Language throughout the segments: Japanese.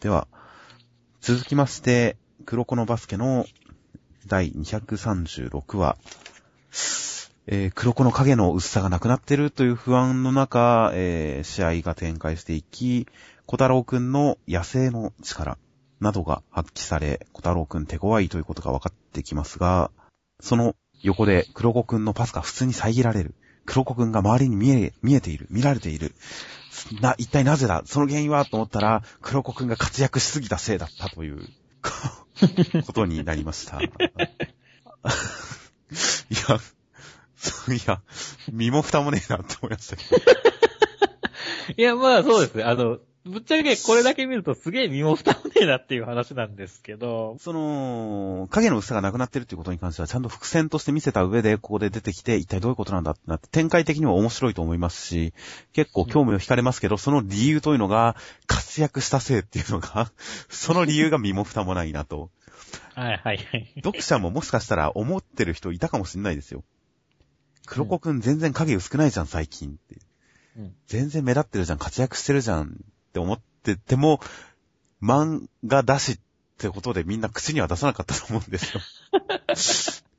では、続きまして、黒子のバスケの第236話、えー黒子の影の薄さがなくなってるという不安の中、えー試合が展開していき、小太郎くんの野生の力などが発揮され、小太郎くん手強いということが分かってきますが、その横で黒子くんのパスが普通に遮られる。黒子くんが周りに見え、見えている、見られている。な、一体なぜだ？その原因はと思ったら、黒子くんが活躍しすぎたせいだったという、こ ことになりました。いや、そういや、身も蓋もねえなって思いましたけど。いや、まあそうですね。あの、ぶっちゃけこれだけ見るとすげえ身も蓋もねえなっていう話なんですけど、その、影の薄さがなくなってるっていうことに関しては、ちゃんと伏線として見せた上で、ここで出てきて、一体どういうことなんだってなって、展開的にも面白いと思いますし、結構興味を惹かれますけど、その理由というのが、活躍したせいっていうのが、その理由が身も蓋もないなと。はいはいはい。読者ももしかしたら思ってる人いたかもしれないですよ。黒子くん全然影薄くないじゃん、最近って。うん全然目立ってるじゃん、活躍してるじゃんって思ってても、漫画だしってことでみんな口には出さなかったと思うんですよ。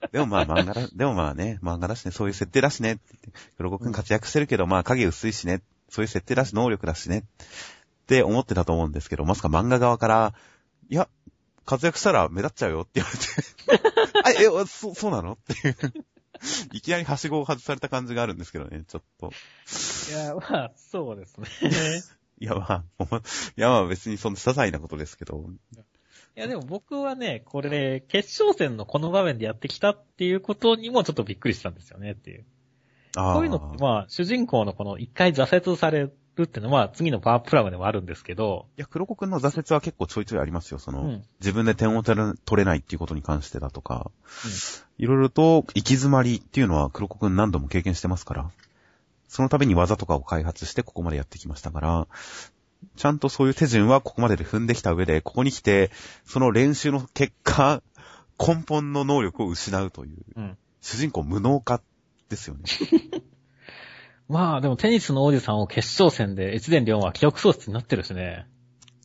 でもまあ漫画だ、でもまあね、漫画だしね、そういう設定だしね黒子くん活躍してるけど、まあ影薄いしね、そういう設定だし能力だしね、って思ってたと思うんですけど、まさか漫画側から、いや、活躍したら目立っちゃうよって言われて、あ、え、そ、そうなの？っていう。いきなりはしごを外された感じがあるんですけどね、ちょっと。いや、まあ、そうですね。いや、まあ、いや、まあ別にそんな些細なことですけど。いや、でも僕はね、これね、決勝戦のこの場面でやってきたっていうことにもちょっとびっくりしたんですよねっていう。こういうのって、まあ、主人公のこの一回挫折されるっていうのは、次のパワープラグでもあるんですけど、いや、黒子くんの挫折は結構ちょいちょいありますよ。その、うん自分で点を取れ取れないっていうことに関してだとか、いろいろと行き詰まりっていうのは黒子くん何度も経験してますから、その度に技とかを開発してここまでやってきましたから、ちゃんとそういう手順はここまでで踏んできた上で、ここに来て、その練習の結果、根本の能力を失うという、うん。主人公無能化ですよね。まあ、でもテニスの王子さんを決勝戦で越前亮は記憶喪失になってるしね。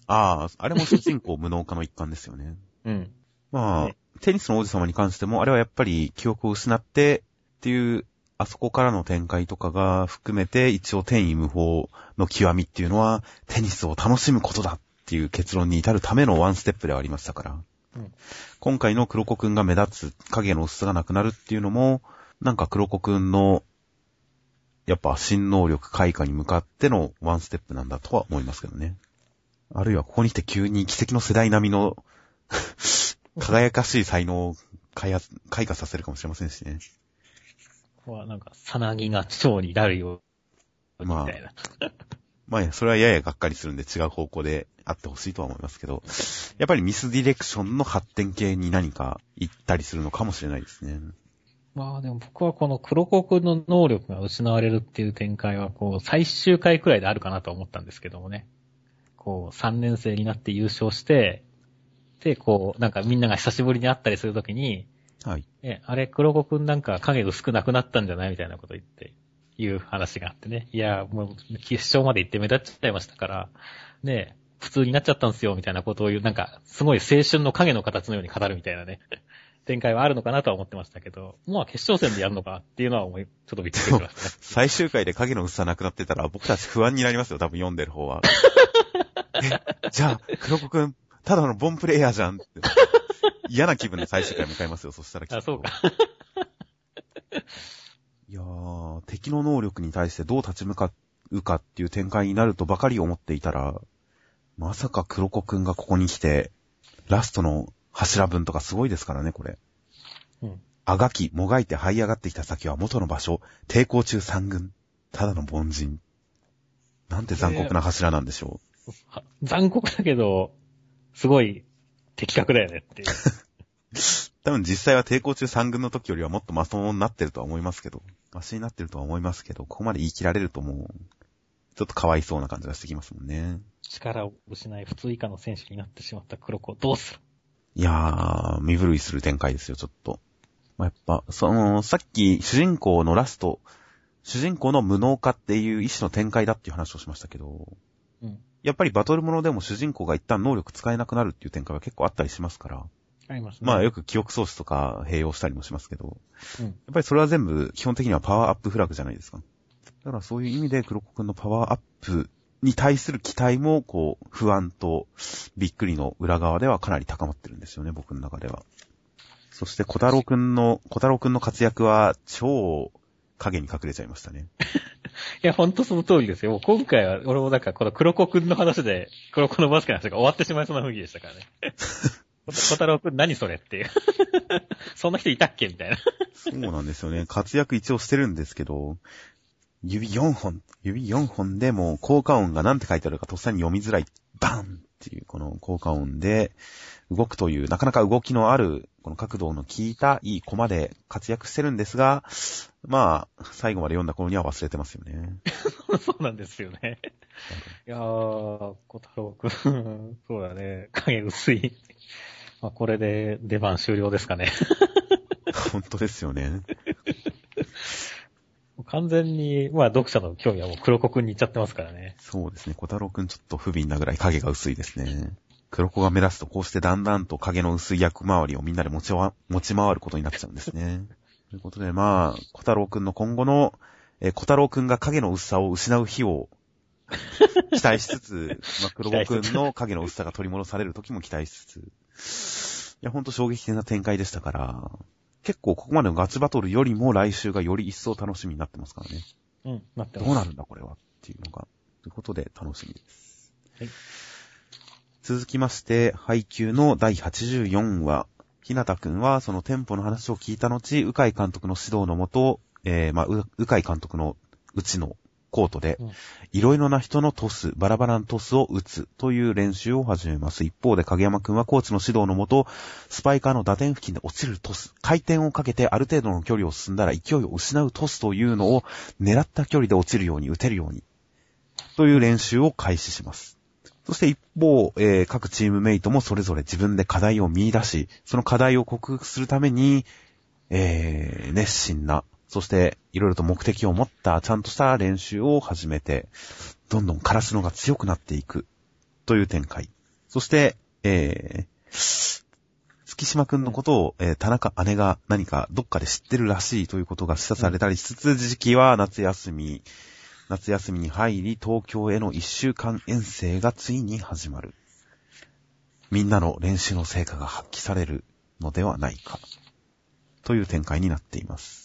ああ、あれも主人公無能化の一環ですよね。うん。まあ、ねテニスの王子様に関しても、あれはやっぱり記憶を失ってっていう、あそこからの展開とかが含めて、一応天意無法の極みっていうのは、テニスを楽しむことだっていう結論に至るためのワンステップではありましたから。うん今回の黒子くんが目立つ影の薄さがなくなるっていうのも、なんか黒子くんの、やっぱ新能力開花に向かってのワンステップなんだとは思いますけどね。あるいはここに来て急に奇跡の世代並みの 輝かしい才能を開発、開花させるかもしれませんしね。はなんか、さなぎが蝶になるように、みたいな。まあ、それはややがっかりするんで違う方向であってほしいとは思いますけど、やっぱりミスディレクションの発展系に何か行ったりするのかもしれないですね。まあでも僕はこの黒子くんの能力が失われるっていう展開は、こう、最終回くらいであるかなと思ったんですけどもね。こう、3年生になって優勝して、で、こう、なんかみんなが久しぶりに会ったりするときに、はい。え、あれ、黒子くんなんか影薄くなくなったんじゃないみたいなこと言って、いう話があってね。いや、もう、決勝まで行って目立っちゃいましたから、ね、普通になっちゃったんですよ、みたいなことを言う、なんか、すごい青春の影の形のように語るみたいなね、展開はあるのかなとは思ってましたけど、まあ決勝戦でやるのかっていうのは思い、ちょっとびっくりしましたね。最終回で影の薄さなくなってたら僕たち不安になりますよ、多分読んでる方は。え、じゃあ、黒子くん、ただのボンプレイヤーじゃんって。嫌な気分で最終回迎えますよ、そしたらきっとあ、そうか。いやー、敵の能力に対してどう立ち向かうかっていう展開になるとばかり思っていたら、まさか黒子くんがここに来て、ラストの柱分とかすごいですからね、これ。うん。あがき、もがいて這い上がってきた先は元の場所、抵抗中三軍、ただの凡人。なんて残酷な柱なんでしょは残酷だけど、すごい的確だよねっていう。う。多分実際は抵抗中三軍の時よりはもっとマソになってるとは思いますけど、マシになってるとは思いますけど、ここまで言い切られるともう、ちょっとかわいそうな感じがしてきますもんね。力を失い普通以下の選手になってしまった黒子、どうする？いやー、身震いする展開ですよ、ちょっと。まあ、やっぱ、その、さっき主人公のラスト、主人公の無能化っていう意志の展開だっていう話をしましたけど、うん。やっぱりバトルものでも主人公が一旦能力使えなくなるっていう展開は結構あったりしますから。ありますね。まあよく記憶喪失とか併用したりもしますけど、うんやっぱりそれは全部基本的にはパワーアップフラグじゃないですか。だからそういう意味で黒子くんのパワーアップに対する期待も、こう、不安とびっくりの裏側ではかなり高まってるんですよね、僕の中では。そして小太郎くんの、小太郎くんの活躍は超影に隠れちゃいましたね。いや、ほんとその通りですよ。もう今回は、俺もなんか、この黒子くんの話で、黒子のバスケの話が終わってしまいそうな雰囲気でしたからね。小太郎くん何それっていう。そんな人いたっけみたいな。そうなんですよね。活躍一応してるんですけど、指4本、指4本でもう効果音が何て書いてあるかとっさに読みづらい、バンっていうこの効果音で動くという、なかなか動きのある、この角度の効いたいいコマで活躍してるんですが、まあ、最後まで読んだ頃には忘れてますよね。そうなんですよね。いやー、小太郎くん、そうだね。影薄い。まあ、これで出番終了ですかね。本当ですよね。完全に、まあ読者の興味はもう黒子くんに行っちゃってますからね。そうですね。小太郎くんちょっと不憫なぐらい影が薄いですね。黒子が目立つとこうしてだんだんと影の薄い役回りをみんなで持ちわ持ち回ることになっちゃうんですね。ということでまあ、小太郎くんの今後の、えー小太郎くんが影の薄さを失う日を期待しつつ、まあ、黒子くんの影の薄さが取り戻される時も期待しつつ、いや、ほんと衝撃的な展開でしたから、結構ここまでのガチバトルよりも来週がより一層楽しみになってますからね。うん、なってます。どうなるんだこれはっていうのが。ということで楽しみです。はい続きまして、配給の第84話。ひなたくんはその店舗の話を聞いた後、うかい監督の指導のもと、えー、まあ、う、うかい監督のうちのコートでうん、いろいろな人のトス、バラバラのトスを打つという練習を始めます。一方で影山くんはコーチの指導のもと、スパイカーの打点付近で落ちるトス、回転をかけてある程度の距離を進んだら勢いを失うトスというのを狙った距離で落ちるように打てるように、という練習を開始します。そして一方、えー各チームメイトもそれぞれ自分で課題を見出し、その課題を克服するために、えー熱心な、そしていろいろと目的を持ったちゃんとした練習を始めて、どんどんカラスのが強くなっていくという展開。そして、えー、月島くんのことを、えー田中姉が何かどっかで知ってるらしいということが示唆されたりしつつ、時期は夏休み、夏休みに入り、東京への一週間遠征がついに始まる。みんなの練習の成果が発揮されるのではないか。という展開になっています。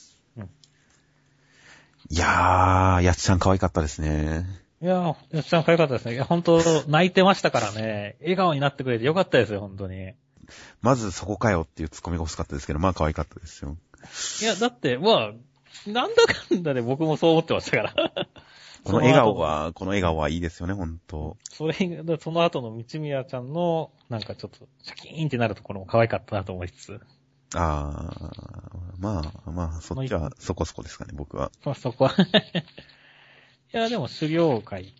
うんいやー、やっちゃん可愛かったですね。いやー、やっちゃん可愛かったですね。いや、本当泣いてましたからね。笑顔になってくれてよかったですよ、本当に。まずそこかよっていうツッコミが欲しかったですけど、まあ可愛かったですよ。いや、だって、まあ、なんだかんだで僕もそう思ってましたから。この笑顔は、この笑顔はいいですよね、ほんと。それが、その後の道宮ちゃんの、なんかちょっと、シャキーンってなるところも可愛かったなと思いつつ。あー、まあまあ、そっちはそこそこですかね、僕は。まあそこは。いや、でも修行会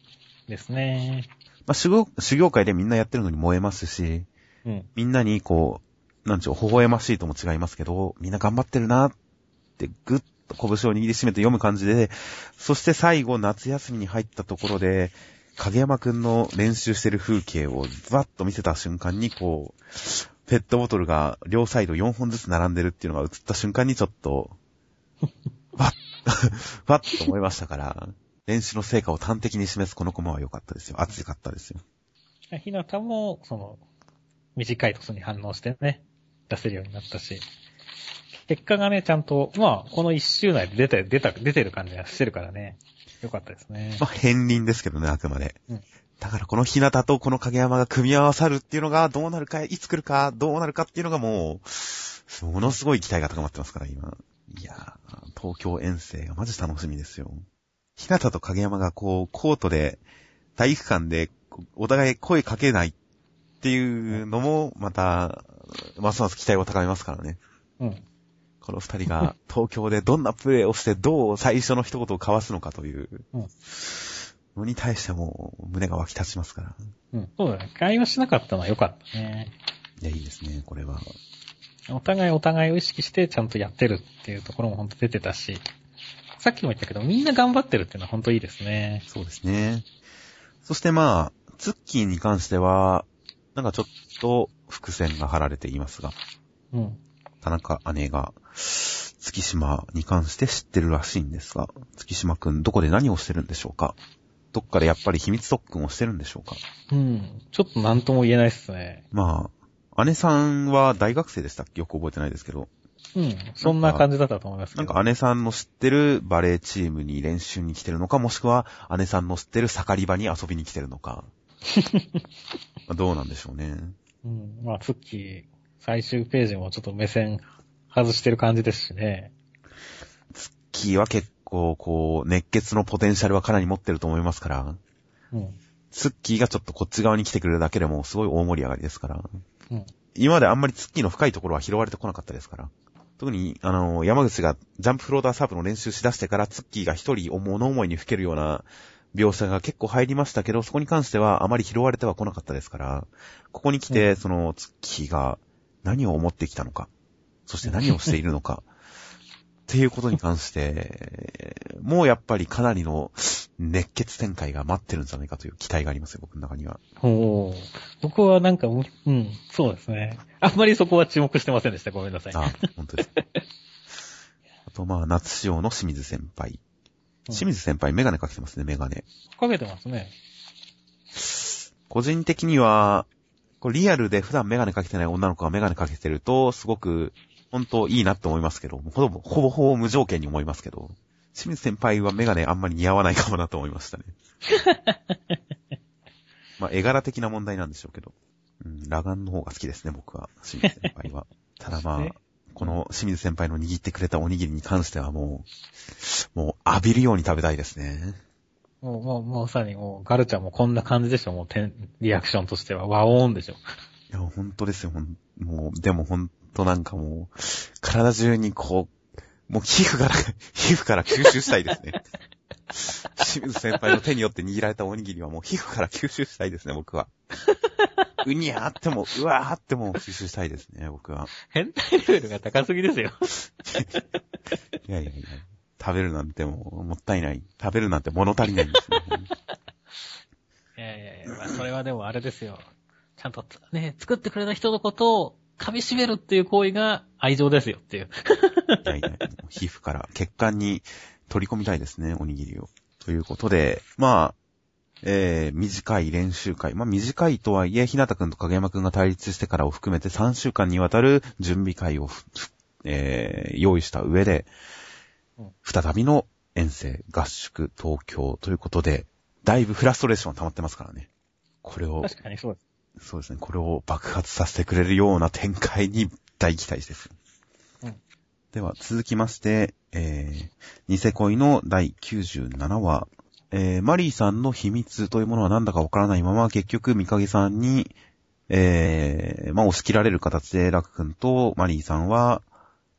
ですね。まあ修行、修行会でみんなやってるのに燃えますし、うん。みんなにこう、なんちゅう、微笑ましいとも違いますけど、みんな頑張ってるなって、ぐっと拳を握りしめて読む感じで、そして最後、夏休みに入ったところで、影山くんの練習してる風景をズバッと見せた瞬間に、こう、ペットボトルが両サイド4本ずつ並んでるっていうのが映った瞬間にちょっと、わっ、わっと思いましたから、練習の成果を端的に示すこのコマは良かったですよ。熱かったですよ。ひなたも、その、短いトスに反応してね、出せるようになったし、結果がね、ちゃんと、まあ、この一周内で出て、出た、出てる感じがしてるからね、よかったですね。まあ、片鱗ですけどね、あくまで。うんだからこの日向とこの影山が組み合わさるっていうのがどうなるか、いつ来るか、どうなるかっていうのがもう、ものすごい期待が高まってますから、今。いやー、東京遠征がマジ楽しみですよ。日向と影山がこう、コートで、体育館で、お互い声かけないっていうのも、また、ますます期待を高めますからね。うん。この二人が東京でどんなプレーをしてどう最初の一言を交わすのかといううんのに対しても胸が湧き立ちますから。うん。そうだね。会話しなかったのはよかったね。いや、いいですね、これは。お互いお互いを意識してちゃんとやってるっていうところもほんと出てたし、さっきも言ったけど、みんな頑張ってるっていうのはほんといいですね。そうですね。そしてまあ、ツッキーに関しては、なんかちょっと伏線が張られていますが、うん。田中姉が、月島に関して知ってるらしいんですが、月島くんどこで何をしてるんでしょうかどっかでやっぱり秘密特訓をしてるんでしょうか？うん。ちょっとなんとも言えないっすね。まあ、姉さんは大学生でしたっけ？よく覚えてないですけど、うん。そんな感じだったと思います。なんか姉さんの知ってるバレーチームに練習に来てるのか、もしくは姉さんの知ってる盛り場に遊びに来てるのか。まあどうなんでしょうね。うん。まあ、ツッキー、最終ページもちょっと目線外してる感じですしね。キーは結構、こう、熱血のポテンシャルはかなり持ってると思いますから、うん。ツッキーがちょっとこっち側に来てくれるだけでもすごい大盛り上がりですから。うん。今まであんまりツッキーの深いところは拾われてこなかったですから。特に、あの、山口がジャンプフローターサーブの練習しだしてからツッキーが一人物思いに吹けるような描写が結構入りましたけど、そこに関してはあまり拾われてはこなかったですから、ここに来て、うんそのツッキーが何を思ってきたのか、そして何をしているのか、っていうことに関して、もうやっぱりかなりの熱血展開が待ってるんじゃないかという期待がありますよ、僕の中には。おー僕はなんか、うん、うんそうですね。あんまりそこは注目してませんでした。ごめんなさい。あ、本当です。あと、まあ、夏仕様の清水先輩。うん清水先輩、メガネかけてますね、メガネ。かけてますね。個人的には、リアルで普段メガネかけてない女の子がメガネかけてると、すごく、本当いいなって思いますけど、ほぼほぼほぼ無条件に思いますけど、清水先輩はメガネあんまり似合わないかもなと思いましたね。まあ、絵柄的な問題なんでしょうけど。うん、裸眼の方が好きですね、僕は。清水先輩は。ただまあね、この清水先輩の握ってくれたおにぎりに関してはもう、もう浴びるように食べたいですね。もう、もう、まさにもう、ガルちゃんもこんな感じでしょ。もう、リアクションとしては。和音でしょ。いや、本当ですよ、ほん、もう、でも本当なんかもう、体中にこう、もう皮膚から、皮膚から吸収したいですね。清水先輩の手によって握られたおにぎりはもう皮膚から吸収したいですね、僕は。うにゃーっても、うわーっても吸収したいですね、僕は。変態レベルが高すぎですよ。いやいやいや、食べるなんてもう、もったいない。食べるなんて物足りないんですね。いやいやいや、まあ、それはでもあれですよ。ちゃんとつね、作ってくれた人のことを噛み締めるっていう行為が愛情ですよっていう。いやい皮膚から血管に取り込みたいですね、おにぎりを。ということで、まあ、えー、短い練習会。まあ短いとはいえ、ひなたくんと影山くんが対立してからを含めて3週間にわたる準備会をえー、用意した上でうん、再びの遠征、合宿、東京ということで、だいぶフラストレーション溜まってますからね。これを、確かにそうです。そうですね、これを爆発させてくれるような展開に大期待です。うん。では、続きまして、えー、ニセ恋の第97話、えー、マリーさんの秘密というものは何だかわからないまま、結局、ミカゲさんに、えー、まあ、押し切られる形で、ラク君とマリーさんは、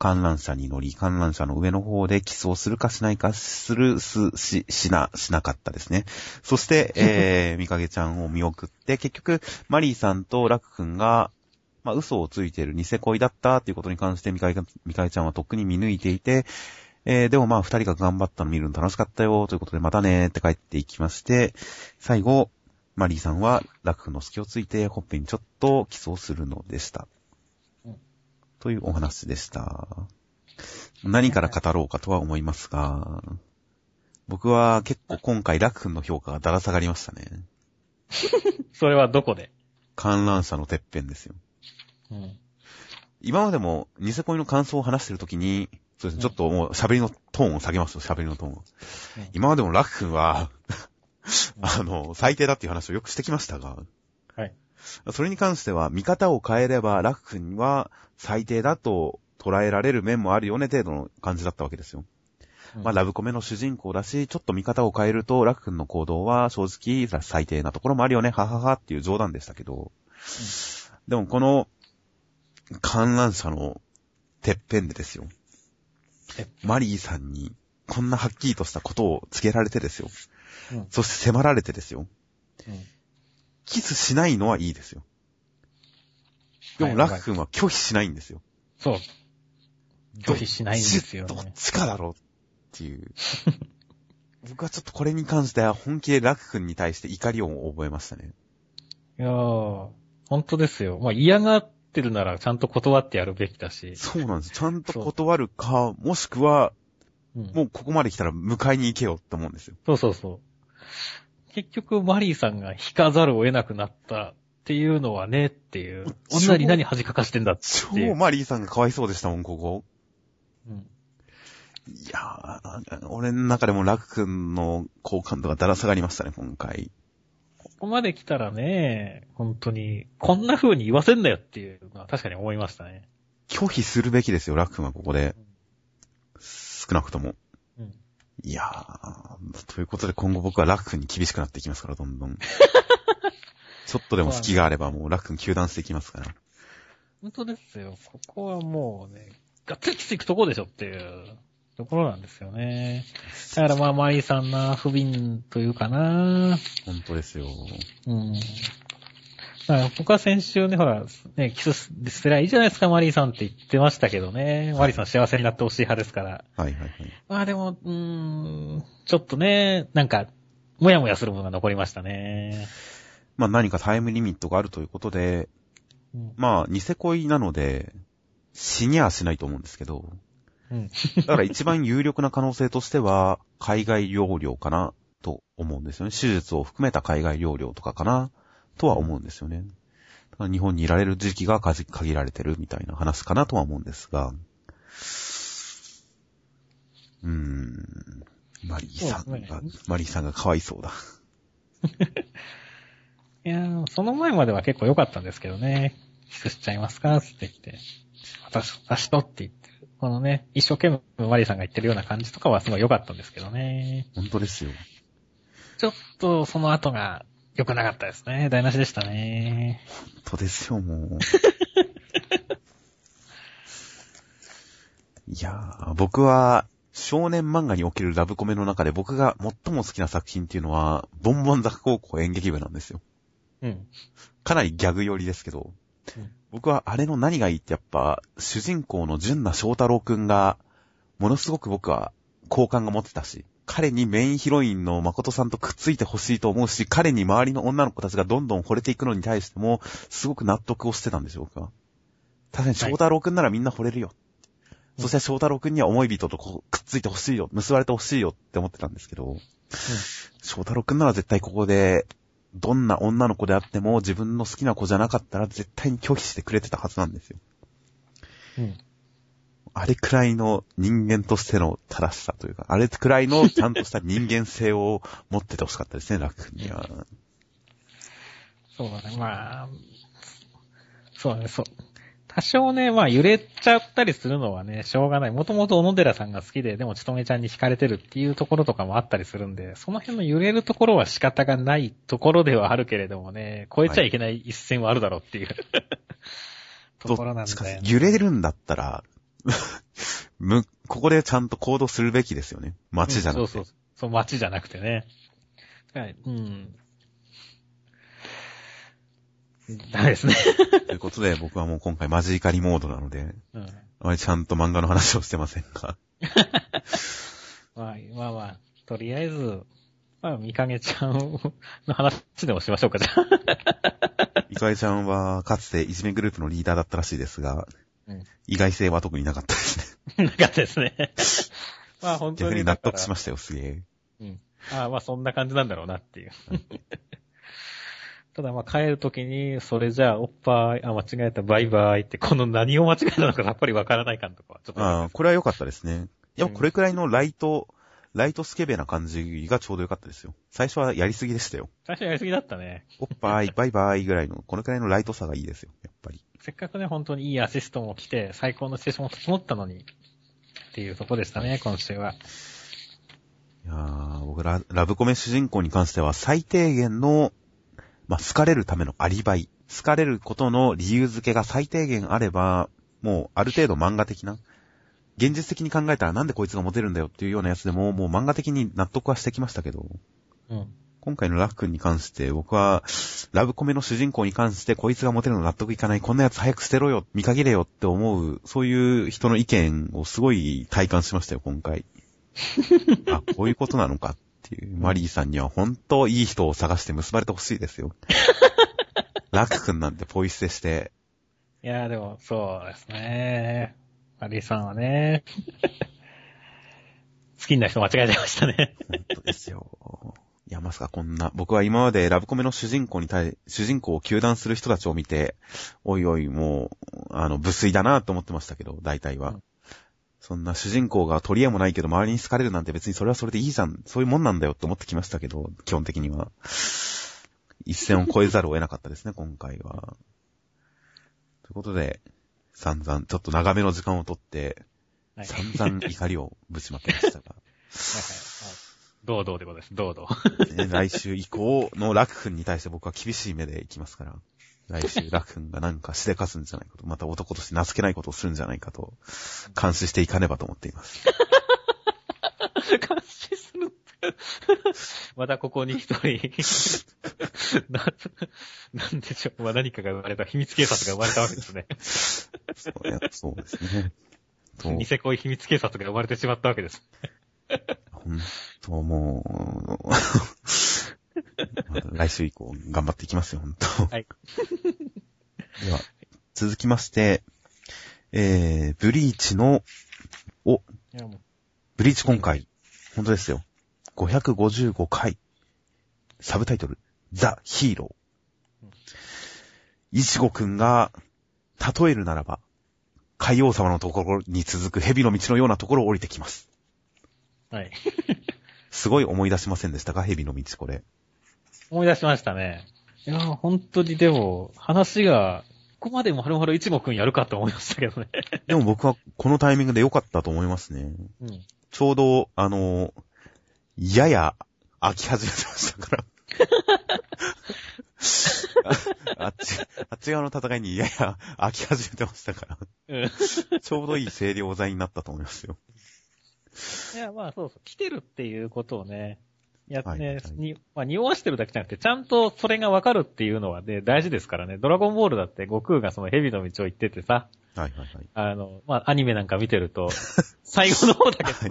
観覧車に乗り、観覧車の上の方でキスをするかしないか、する、す、し、しな、しなかったですね。そして、えー、ミカゲちゃんを見送って、結局、マリーさんとラク君が、まあ、嘘をついている偽恋だったっていうことに関して、ミカゲが、ミカゲちゃんはとっくに見抜いていて、えー、でもまあ、二人が頑張ったの見るの楽しかったよ、ということで、またねーって帰っていきまして、最後、マリーさんは、ラク君の隙をついて、ほっぺにちょっとキスをするのでした。うんというお話でした。何から語ろうかとは思いますが、僕は結構今回ラク君の評価がだら下がりましたね。それはどこで？観覧車のてっぺんですよ。うん。今までもニセ恋の感想を話してるときに、そうですね、ちょっともう喋りのトーンを下げますよ、喋りのトーンを。今までもラク君は、あの、最低だっていう話をよくしてきましたが、はい。それに関しては、見方を変えれば、ラク君は最低だと捉えられる面もあるよね、程度の感じだったわけですよ。まあ、ラブコメの主人公だし、ちょっと見方を変えると、ラク君の行動は正直最低なところもあるよね、はははっていう冗談でしたけど、でもこの観覧車のてっぺんでですよ。え？マリーさんにこんなはっきりとしたことを告げられてですよ。うんそして迫られてですよ。うんキスしないのはいいですよ。でもはいラク君は拒否しないんですよ。そう。拒否しないんですよどっね。ちかだろうっていう。僕はちょっとこれに関しては本気でラク君に対して怒りを覚えましたね。いやー、本当ですよ。まあ嫌がってるならちゃんと断ってやるべきだし。そうなんです。ちゃんと断るか、もしくは、うん、もうここまで来たら迎えに行けよって思うんですよ。そうそうそう。結局、マリーさんが引かざるを得なくなったっていうのはねっていう。女に何恥かかしてんだっていう。超マリーさんがかわいそうでしたもん、ここ。うん、いやー、俺の中でもラク君の好感度がだら下がりましたね、今回。ここまで来たらね、本当に、こんな風に言わせんだよっていうのは確かに思いましたね。拒否するべきですよ、ラク君はここで。少なくとも。うん、いやー、ということで今後僕はラク君に厳しくなっていきますから、どんどん。ちょっとでも隙があればもうラク君休断していきますから。本当ですよ。ここはもうね、がっつりきついくとこでしょっていうところなんですよね。だからまあ、マリーさんな不憫というかな本当ですよ。うん。僕は先週ね、ほら、ね、キスすればいいじゃないですか、マリーさんって言ってましたけどね。マリーさん幸せになってほしい派ですから。はいはいはい。まあでも、うーん、ちょっとね、なんか、もやもやするものが残りましたね。まあ何かタイムリミットがあるということで、うん、まあ、ニセ恋なので、死にはしないと思うんですけど、うん。だから一番有力な可能性としては、海外療養かなと思うんですよね。手術を含めた海外療養とかかなとは思うんですよね。日本にいられる時期が限られてるみたいな話かなとは思うんですが、うーん、マリーさんが、ねマリーさんがかわいそうだ。いやーその前までは結構良かったんですけどね。キスしちゃいますかって言って。私、私とって言ってる。このね、一生懸命マリーさんが言ってるような感じとかはすごい良かったんですけどね。本当ですよ。ちょっとその後が良くなかったですね。台無しでしたね。本当ですよ、もう。いやー、僕は、少年漫画におけるラブコメの中で僕が最も好きな作品っていうのは、ボンボン坂高校演劇部なんですよ。うん。かなりギャグ寄りですけど、うん僕はあれの何がいいってやっぱ、主人公の純那翔太郎くんが、ものすごく僕は好感が持ってたし、彼にメインヒロインの誠さんとくっついてほしいと思うし、彼に周りの女の子たちがどんどん惚れていくのに対しても、すごく納得をしてたんですよ、僕は。確かに翔太郎くんならみんな惚れるよ。うんそして翔太郎くんには思い人とこうくっついてほしいよ、結ばれてほしいよって思ってたんですけど、翔太郎くんなら絶対ここで、どんな女の子であっても自分の好きな子じゃなかったら絶対に拒否してくれてたはずなんですよ。うん。あれくらいの人間としての正しさというか、あれくらいのちゃんとした人間性を持っててほしかったですね、楽には。そうだね、まあ、そうだね、そう。多少ね、まあ揺れちゃったりするのはね、しょうがない。もともと小野寺さんが好きで、でもちとめちゃんに惹かれてるっていうところとかもあったりするんで、その辺の揺れるところは仕方がないところではあるけれどもね、超えちゃいけない一線はあるだろうっていう、ところなんしかしだよ、ね。揺れるんだったら、む、ここでちゃんと行動するべきですよね。街じゃなくて。うんそうそう。そう、街じゃなくてね。はい、うん。ダメですね。ということで、僕はもう今回マジ怒りモードなので、うん。あまりちゃんと漫画の話をしてませんが。まあ、まあまあ、とりあえず、まあ、みかげちゃんの話でもしましょうか、じゃあ。いかえちゃんは、かつていじめグループのリーダーだったらしいですが、うん意外性は特になかったですね。なかったですね。まあ本当に。逆に納得しまししたよ、すげえ。た。うん。ああ、まあそんな感じなんだろうなっていう。ただまあ帰るときに、それじゃあおっぱい、あ、間違えた、バイバイって、この何を間違えたのかさっぱりわからない感とかは、ちょっと。ああ、これは良かったですね。やっぱこれくらいのライト、ライトスケベな感じがちょうど良かったですよ。最初はやりすぎでしたよ。最初やりすぎだったね。おっぱい、バイバイぐらいの、このくらいのライトさがいいですよ。せっかくね、本当にいいアシストも来て、最高のシチュエーションも整ったのに、っていうとこでしたね、今週は。いやー、僕ラ、ラブコメ主人公に関しては最低限の、まあ、好かれるためのアリバイ、好かれることの理由付けが最低限あれば、もうある程度漫画的な、現実的に考えたらなんでこいつがモテるんだよっていうようなやつでも、もう漫画的に納得はしてきましたけど、うん。今回のラフ君に関して僕は、ラブコメの主人公に関してこいつがモテるの納得いかない、こんなやつ早く捨てろよ、見限れよって思う、そういう人の意見をすごい体感しましたよ、今回。あ、こういうことなのかっていう。マリーさんには本当いい人を探して結ばれてほしいですよ。ラク君なんてポイ捨てして、いやーでも、そうですね。マリーさんはね、好きな人間違えちゃいましたね。本当ですよ。いや、まさかこんな、僕は今までラブコメの主人公に対、主人公を求断する人たちを見て、おいおい、もう、あの、無粋だなと思ってましたけど、大体は。うんそんな主人公が取り柄もないけど周りに好かれるなんて別にそれはそれでいいじゃん。そういうもんなんだよって思ってきましたけど、基本的には。一線を越えざるを得なかったですね、今回は。ということで、散々、ちょっと長めの時間をとって、はい。はい散々怒りをぶちまけましたが。はい。堂々でございます。堂々。ね来週以降のラク君に対して僕は厳しい目でいきますから。来週ラク君がなんかしでかすんじゃないかと、また男として情けないことをするんじゃないかと、監視していかねばと思っています。監視するって。またここに一人、な、なんでしょう。まあ、何かが生まれた、秘密警察が生まれたわけですね。そうそうですね。と、ニセ恋秘密警察が生まれてしまったわけです。本当もう、来週以降頑張っていきますよ、本当。はい。では、続きまして、えー、ブリーチの、お、ブリーチ今回、本当ですよ。555回。サブタイトル、ザ・ヒーロー。イチゴくんが、例えるならば、海王様のところに続く蛇の道のようなところを降りてきます。はい。すごい思い出しませんでしたか？蛇の道これ。思い出しましたね。いやー、本当にでも、話が、ここまでもはるはる一目くんやるかと思いましたけどね。でも僕はこのタイミングで良かったと思いますね。うん。ちょうど、あの、やや飽き始めてましたから。あ あっち、あっち側の戦いにやや飽き始めてましたから。うん。ちょうどいい清涼剤になったと思いますよ。いや、まあそうそう、来てるっていうことをね、やってね、はいはいに、まあ匂わしてるだけじゃなくて、ちゃんとそれがわかるっていうのはね、大事ですからね。ドラゴンボールだって悟空がその蛇の道を行っててさ、はいはいはい。あの、まあアニメなんか見てると、最後の方だけす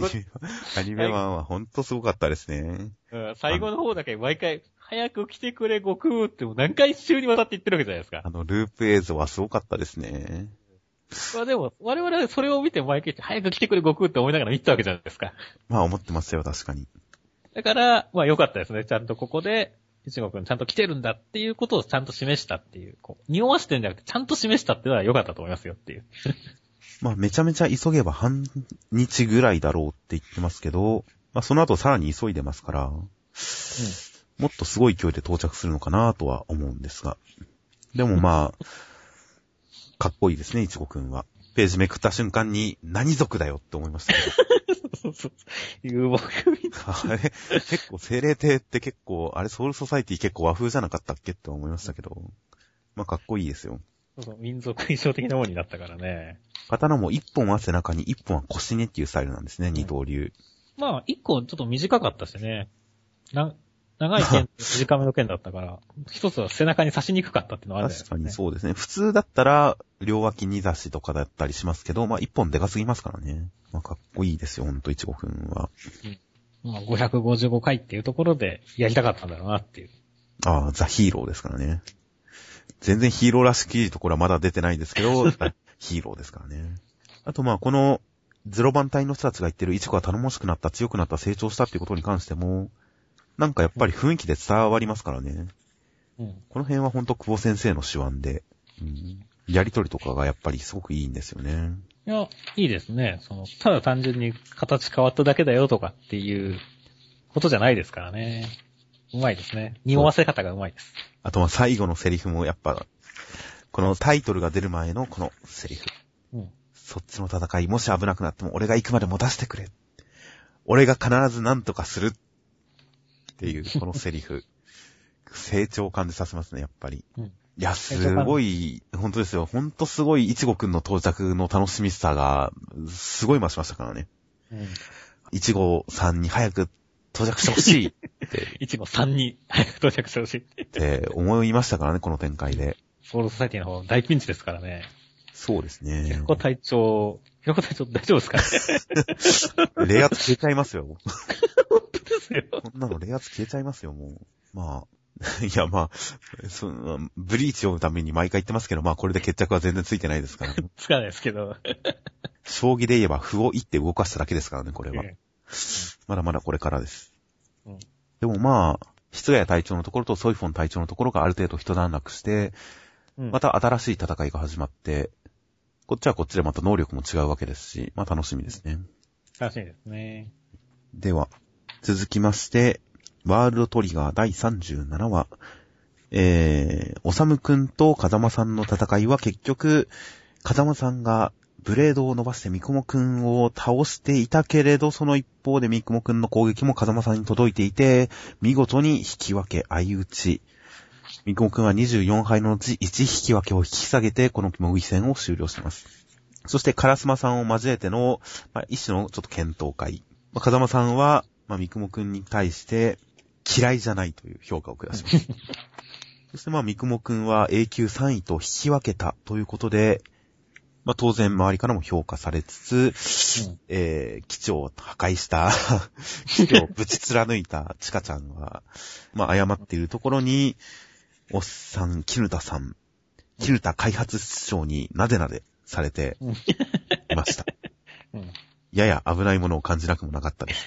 アニメ版はほんとすごかったですね。うん最後の方だけ毎回、早く来てくれ悟空ってもう何回週にわたって言ってるわけじゃないですかあ。の、ループ映像はすごかったですね。まあでも、我々はそれを見て毎回、早く来てくれ悟空って思いながら見てたわけじゃないですか。まあ思ってましたよ、確かに。だから、まあ良かったですね。ちゃんとここで、いちごくんちゃんと来てるんだっていうことをちゃんと示したっていう、こう、匂わしてんじゃなくて、ちゃんと示したっていうのは良かったと思いますよっていう。まあめちゃめちゃ急げば半日ぐらいだろうって言ってますけど、まあその後さらに急いでますから、もっとすごい勢いで到着するのかなとは思うんですが。でもまあ、かっこいいですね、いちごくんは。ページめくった瞬間に何族だよって思いましたけそうそう。遊牧民ど。あれ、結構精霊帝って結構、あれソウルソサイティ結構和風じゃなかったっけって思いましたけど。まあかっこいいですよ。そうそう民族衣装的なものになったからね。刀も一本は背中に一本は腰にっていうスタイルなんですね、二刀流。まあ、一個ちょっと短かったしね。な、長い剣、短めの剣だったから、一つは背中に刺しにくかったっていうのはあるん確かにそうですね。普通だったら、両脇に刺しとかだったりしますけど、まあ一本でかすぎますからね。まあかっこいいですよ、ほんと、いちごくんは。まあ、555回っていうところでやりたかったんだろうなっていう。ああ、ザ・ヒーローですからね。全然ヒーローらしきところはまだ出てないですけど、ヒーローですからね。あとまあ、この、ゼロ番隊の人たちが言ってる、イチコが頼もしくなった、強くなった、成長したっていうことに関しても、なんかやっぱり雰囲気で伝わりますからね。うん。この辺はほんと久保先生の手腕で、うん、やりとりとかがやっぱりすごくいいんですよね。いや、いいですね。その、ただ単純に形変わっただけだよとかっていうことじゃないですからね。うまいですね。匂わせ方がうまいです。あとは最後のセリフもやっぱ、このタイトルが出る前のこのセリフ。うん。そっちの戦い、もし危なくなっても俺が行くまでも出してくれ。俺が必ず何とかする。っていう、このセリフ。成長を感じさせますね、やっぱり。うん。いや、すごい、本当ですよ。本当すごい、いちごくんの到着の楽しみさが、すごい増しましたからね。うん。いちごさんに早く到着してほしいって、いちご3に早く到着してほしい。って思いましたからね、この展開で。ソウルソサイティの方大ピンチですからね。そうですねひろ。こ隊長、ひろこ隊長大丈夫ですかね？冷圧消えちゃいますよ。ですよ。こんなの冷圧消えちゃいますよ、もう。まあ。いや、まあ、その、ブリーチ読むために毎回言ってますけど、まあこれで決着は全然ついてないですから、ね、つかないですけど。将棋で言えば歩を一手動かしただけですからね、これは。えまだまだこれからです。うんでもまあ、室谷隊長のところとソイフォン隊長のところがある程度一段落して、うんまた新しい戦いが始まって、こっちはこっちでまた能力も違うわけですし、まあ楽しみですね。楽しみですね。では、続きまして、ワールドトリガー第37話。えー、おさむくんと風間さんの戦いは結局、風間さんがブレードを伸ばして三雲くんを倒していたけれど、その一方で三雲くんの攻撃も風間さんに届いていて、見事に引き分け、相打ち。三雲くんは24敗のうち1引き分けを引き下げて、この模擬戦を終了します。そして、カラスマさんを交えての、まあ、一種のちょっと検討会。風間さんは、まあ、三雲くんに対して、嫌いじゃないという評価を下します。そして、まあ、三雲くんは A 級3位と引き分けたということで、まあ、当然周りからも評価されつつ、うんえー、基地を破壊した、基地をぶち貫いたチカちゃんは、まあ、謝っているところに、おっさん、キヌタさん、キヌタ開発室長になでなでされてうんいました。うん。やや危ないものを感じなくもなかったです。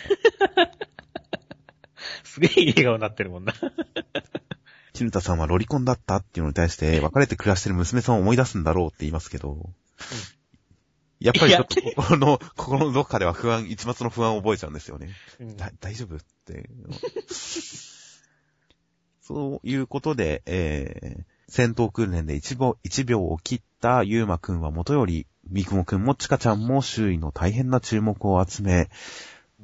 すげえいい笑顔になってるもんな。キヌタさんはロリコンだったっていうのに対して、別れて暮らしてる娘さんを思い出すんだろうって言いますけど、やっぱりちょっと心の、心のどっかでは不安、一末の不安を覚えちゃうんですよね。うんだ大丈夫って。そういうことで、えー、戦闘訓練で1秒、1秒を切ったユーマくんはもとより、ミクモくんもチカちゃんも周囲の大変な注目を集め、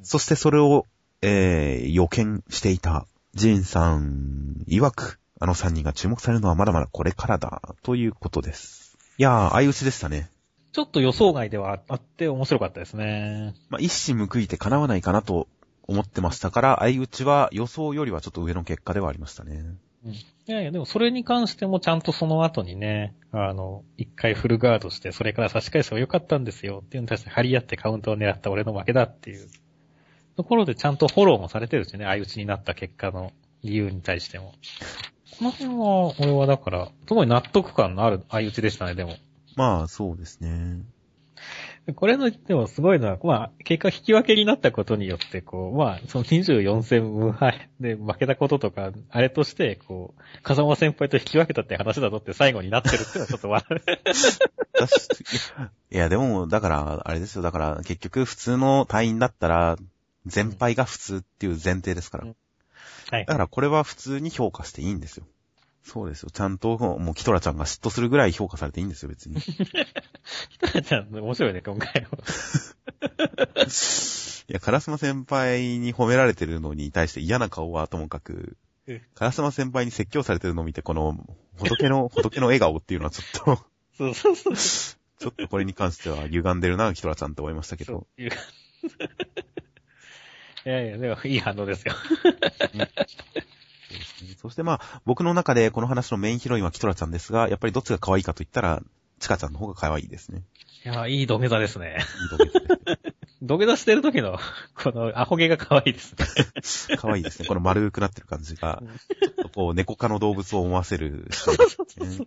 そしてそれを、えー、予見していたジンさん曰く、あの3人が注目されるのはまだまだこれからだ、ということです。いやー、相打ちでしたね。ちょっと予想外ではあって面白かったですね。まあ、一矢報いて叶わないかなと思ってましたから、相打ちは予想よりはちょっと上の結果ではありましたね。うん。いやいや、でもそれに関してもちゃんとその後にね、あの、一回フルガードして、それから差し返せばよかったんですよっていうのに対して張り合ってカウントを狙った俺の負けだっていうところでちゃんとフォローもされてるしね、相打ちになった結果の理由に対しても。この辺は、俺はだから、すごい納得感のある相打ちでしたね、でも。まあ、そうですね。これの、でもすごいのは、まあ、結果引き分けになったことによって、こう、まあ、その24戦無敗で負けたこととか、あれとして、こう、風間先輩と引き分けたって話だぞって最後になってるっていうのはちょっと笑う。いや、でも、だから、あれですよ。だから、結局、普通の隊員だったら、全敗が普通っていう前提ですから。うんはいだ。から、これは普通に評価していいんですよ。そうですよ。ちゃんと、もう、キトラちゃんが嫉妬するぐらい評価されていいんですよ、別に。い北ちゃん、面白いね、今回も。や、カラスマ先輩に褒められてるのに対して嫌な顔はともかくうん、カラスマ先輩に説教されてるのを見て、この、仏の、仏の笑顔っていうのはちょっと、そうそうそう。ちょっとこれに関しては歪んでるな、キトラちゃんって思いましたけど。そういやいや、でも、いい反応ですよ。そしてまあ、僕の中でこの話のメインヒロインはキトラちゃんですが、やっぱりどっちが可愛いかと言ったら、チカちゃんの方が可愛いですね。いや、いい土下座ですね。いい動物です土下座してる時の、この、アホ毛が可愛いですね。可愛いですね。この丸くなってる感じがうん、ちょっとこう、猫科の動物を思わせる人ですね。いや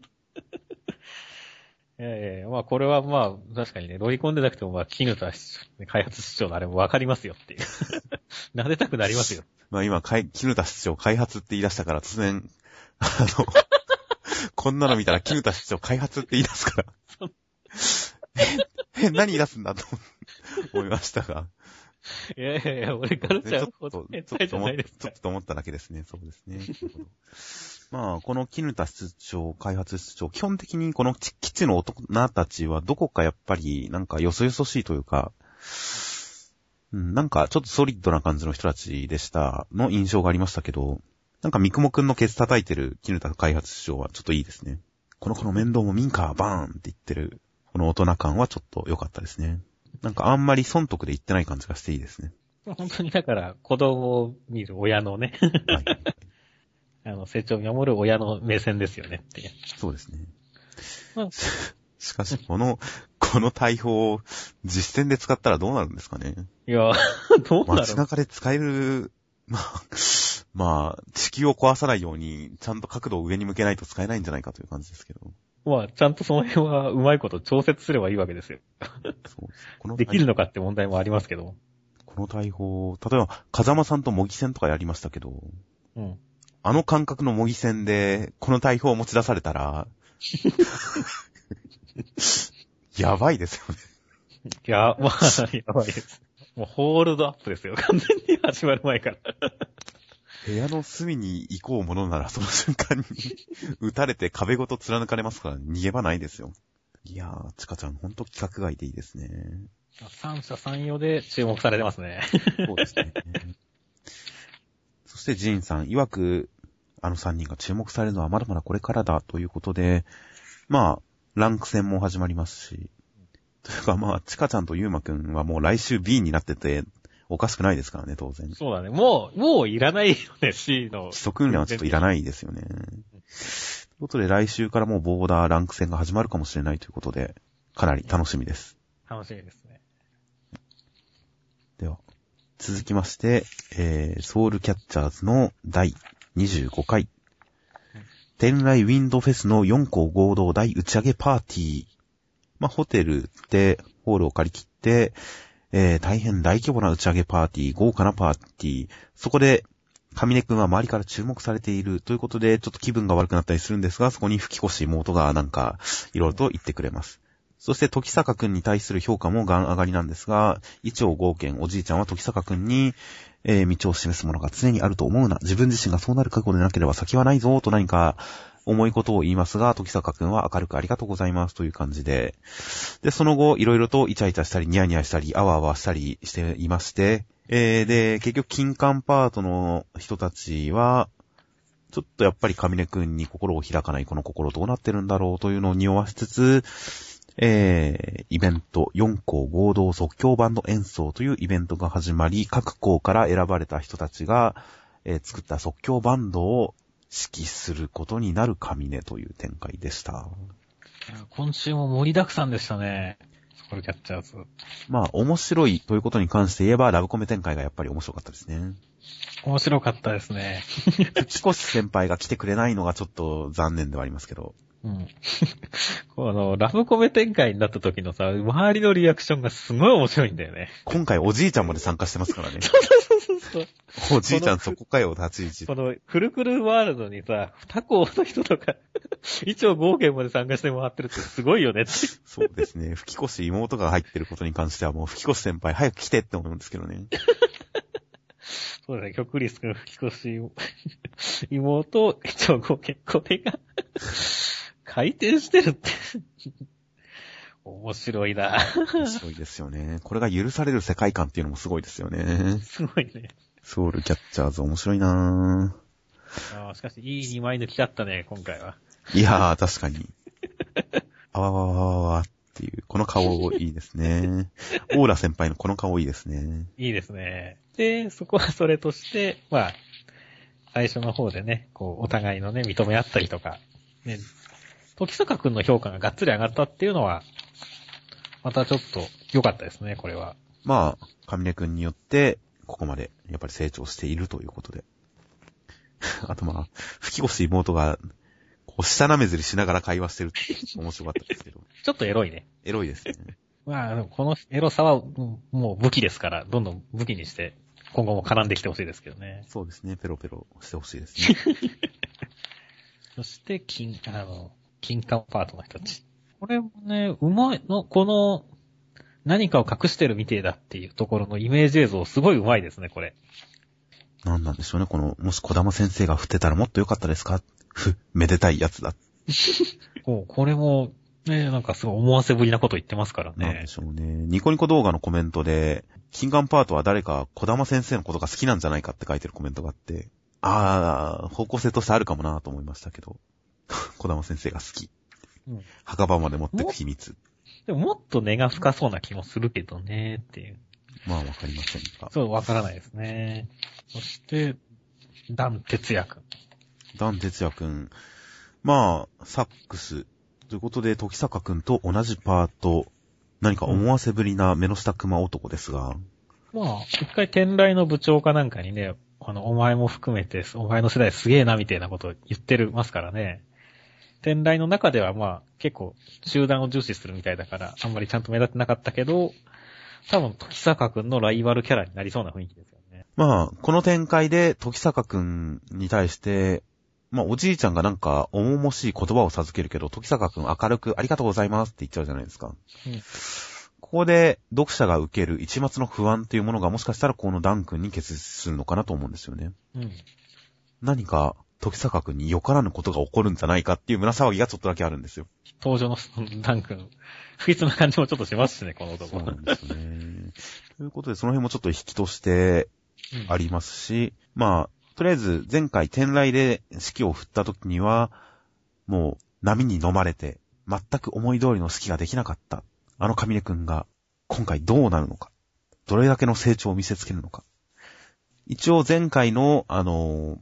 いやいや、まあこれはまあ、確かにね、ロリコンでなくてもまあ、キヌタ開発室長のあれもわかりますよっていう。撫でたくなりますよ。まあ今、かいキヌタ室長開発って言い出したから突然、あの、こんなの見たらキヌタ室長開発って言い出すから。え、え、何言い出すんだと思いましたが。いやいやいや、俺からねちゃほと、ど変ちょっ態じと思っちゃないですかょっ。と思っただけですね。そうですね。まあ、このキヌタ室長、開発室長、基本的にこの基地の大人たちはどこかやっぱりなんかよそよそしいというか、うん、なんかちょっとソリッドな感じの人たちでしたの印象がありましたけど、なんか三雲くんのケツ叩いてるキヌタ開発室長はちょっといいですね。この子の面倒も民家バーンって言ってる、この大人感はちょっと良かったですね。なんかあんまり損得で言ってない感じがしていいですね。本当にだから、子供を見る親のね、はい。あの、成長を守る親の目線ですよねっていう。そうですね。まあ しかし、この、この大砲を実戦で使ったらどうなるんですかね。いや、どうなる？街中で使える、まあ、まあ、地球を壊さないように、ちゃんと角度を上に向けないと使えないんじゃないかという感じですけど。まあ、ちゃんとその辺はうまいこと調節すればいいわけですよ。そうこのできるのかって問題もありますけど。この大砲、例えば、風間さんと模擬戦とかやりましたけど、うん。あの感覚の模擬戦で、この大砲を持ち出されたら、やばいですよね。いや、まあ、やばいです。もうホールドアップですよ。完全に始まる前から。部屋の隅に行こうものなら、その瞬間に撃たれて壁ごと貫かれますから、逃げ場ないですよ。いやー、ちかちゃん、ほんと規格外でいいですね。三者三様で注目されてますね。そうですね。そして、ジーンさん、曰く、あの3人が注目されるのはまだまだこれからだということで、まあ、ランク戦も始まりますし、というかまあ、チカちゃんとユーマくんはもう来週 B になってて、おかしくないですからね、当然。そうだね。もう、もういらないよね、C の基。礎訓練はちょっといらないですよね。ということで、来週からもうボーダーランク戦が始まるかもしれないということで、かなり楽しみです。楽しみですね。続きまして、えー、ソウルキャッチャーズの第25回、天来ウィンドフェスの4校合同大打ち上げパーティー。まあ、ホテルでホールを借り切って、えー、大変大規模な打ち上げパーティー、豪華なパーティー。そこで、上根くんは周りから注目されているということで、ちょっと気分が悪くなったりするんですが、そこに吹き越し妹がなんか、いろいろと言ってくれます。そして、時坂くんに対する評価もガン上がりなんですが、一応合憲おじいちゃんは時坂くんに、えー道を示すものが常にあると思うな。自分自身がそうなる覚悟でなければ先はないぞ、と何か重いことを言いますが、時坂くんは明るくありがとうございますという感じで、で、その後、いろいろとイチャイチャしたり、ニヤニヤしたり、あわあわしたりしていまして、えー、で、結局、金管パートの人たちは、ちょっとやっぱり上根くんに心を開かないこの心どうなってるんだろうというのを匂わしつつ、えー、イベント4校合同即興バンド演奏というイベントが始まり、各校から選ばれた人たちが、えー作った即興バンドを指揮することになる上根という展開でした。今週も盛りだくさんでしたね。ソウルキャッチャーズ。まあ、面白いということに関して言えば、ラブコメ展開がやっぱり面白かったですね。面白かったですね。吹越先輩が来てくれないのがちょっと残念ではありますけど。うん。この、ラブコメ展開になった時のさ、周りのリアクションがすごい面白いんだよね。今回おじいちゃんまで参加してますからね。そうおじいちゃんそこかよ、立ち位こ置。の、くるくるワールドにさ、二校の人とか、一応合計まで参加してもらってるってすごいよね。そうですね。吹越妹が入ってることに関してはもう吹越先輩早く来てって思うんですけどね。そうだね、曲リス君、吹越妹、一応合計、これが、回転してるって。面白いな。面白いですよね。これが許される世界観っていうのもすごいですよね。すごいね。ソウルキャッチャーズ面白いなあーしかし、いい二枚抜きだったね、今回は。ぁ。いやー、確かに。あわわわわわわっていう、この顔いいですね。オーラ先輩のこの顔いいですね。いいですね。で、そこはそれとして、まあ、最初の方でね、こう、お互いのね、認め合ったりとか、ね、時坂くんの評価ががっつり上がったっていうのは、またちょっと良かったですね、これは。まあ、上根くんによって、ここまでやっぱり成長しているということで。あとまあ、吹越妹が、こう、下舐めずりしながら会話してるって面白かったですけど。ちょっとエロいね。エロいですね。まあ、このエロさは、うんもう武器ですから、どんどん武器にして、今後も絡んできてほしいですけどね。そうですね。ペロペロしてほしいですね。そして、金、あの、金管パートの人たち。これもね、うまいの、この、何かを隠してるみてえだっていうところのイメージ映像、すごいうまいですね、これ。なんなんでしょうね。この、もし小玉先生が振ってたらもっと良かったですか？ふ、めでたいやつだ。こうこれも、ね、なんかすごい思わせぶりなこと言ってますからねなんで。しょうね。ニコニコ動画のコメントで、金眼パートは誰か小玉先生のことが好きなんじゃないかって書いてるコメントがあって、あー、方向性としてあるかもなと思いましたけど、小玉先生が好き。うん墓場まで持ってく秘密。でももっと根が深そうな気もするけどね、っていう。まあわかりませんが。そう、わからないですね。そして、ダン哲也くん。ダン哲也くん。まあ、サックス。ということで、時坂くんと同じパート。何か思わせぶりな目の下熊男ですが、まあ、一回天来の部長かなんかにね、あの、お前も含めて、お前の世代すげえな、みたいなことを言ってるますからね。天来の中ではまあ、結構、集団を重視するみたいだから、あんまりちゃんと目立ってなかったけど、多分、時坂くんのライバルキャラになりそうな雰囲気ですよね。まあ、この展開で時坂くんに対して、まあ、おじいちゃんがなんか、重々しい言葉を授けるけど、時坂くん明るくありがとうございますって言っちゃうじゃないですか。うんここで、読者が受ける一末の不安というものがもしかしたらこのダン君に結実するのかなと思うんですよね。うん。何か、時坂くんによからぬことが起こるんじゃないかっていう胸騒ぎがちょっとだけあるんですよ。登場のダン君、不吉な感じもちょっとしますしね、この男。そうなんですよね。ということで、その辺もちょっと引きとしてありますし、まあ、とりあえず前回天来で式を振った時には、もう波に飲まれて、全く思い通りの式ができなかった。あの神根くんが、今回どうなるのか。どれだけの成長を見せつけるのか。一応前回の、あの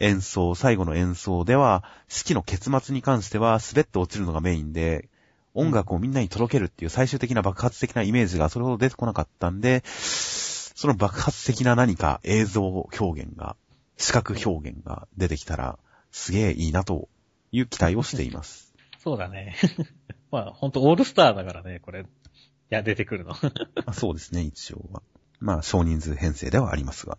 演奏、最後の演奏では、式の結末に関しては滑って落ちるのがメインで、音楽をみんなに届けるっていう最終的な爆発的なイメージがそれほど出てこなかったんで、その爆発的な何か映像表現が、視覚表現が出てきたら、すげえいいなという期待をしています。そうだね。まあ、ほんとオールスターだからね、これ。いや、出てくるの。まあそうですね、一応は。まあ少人数編成ではありますが。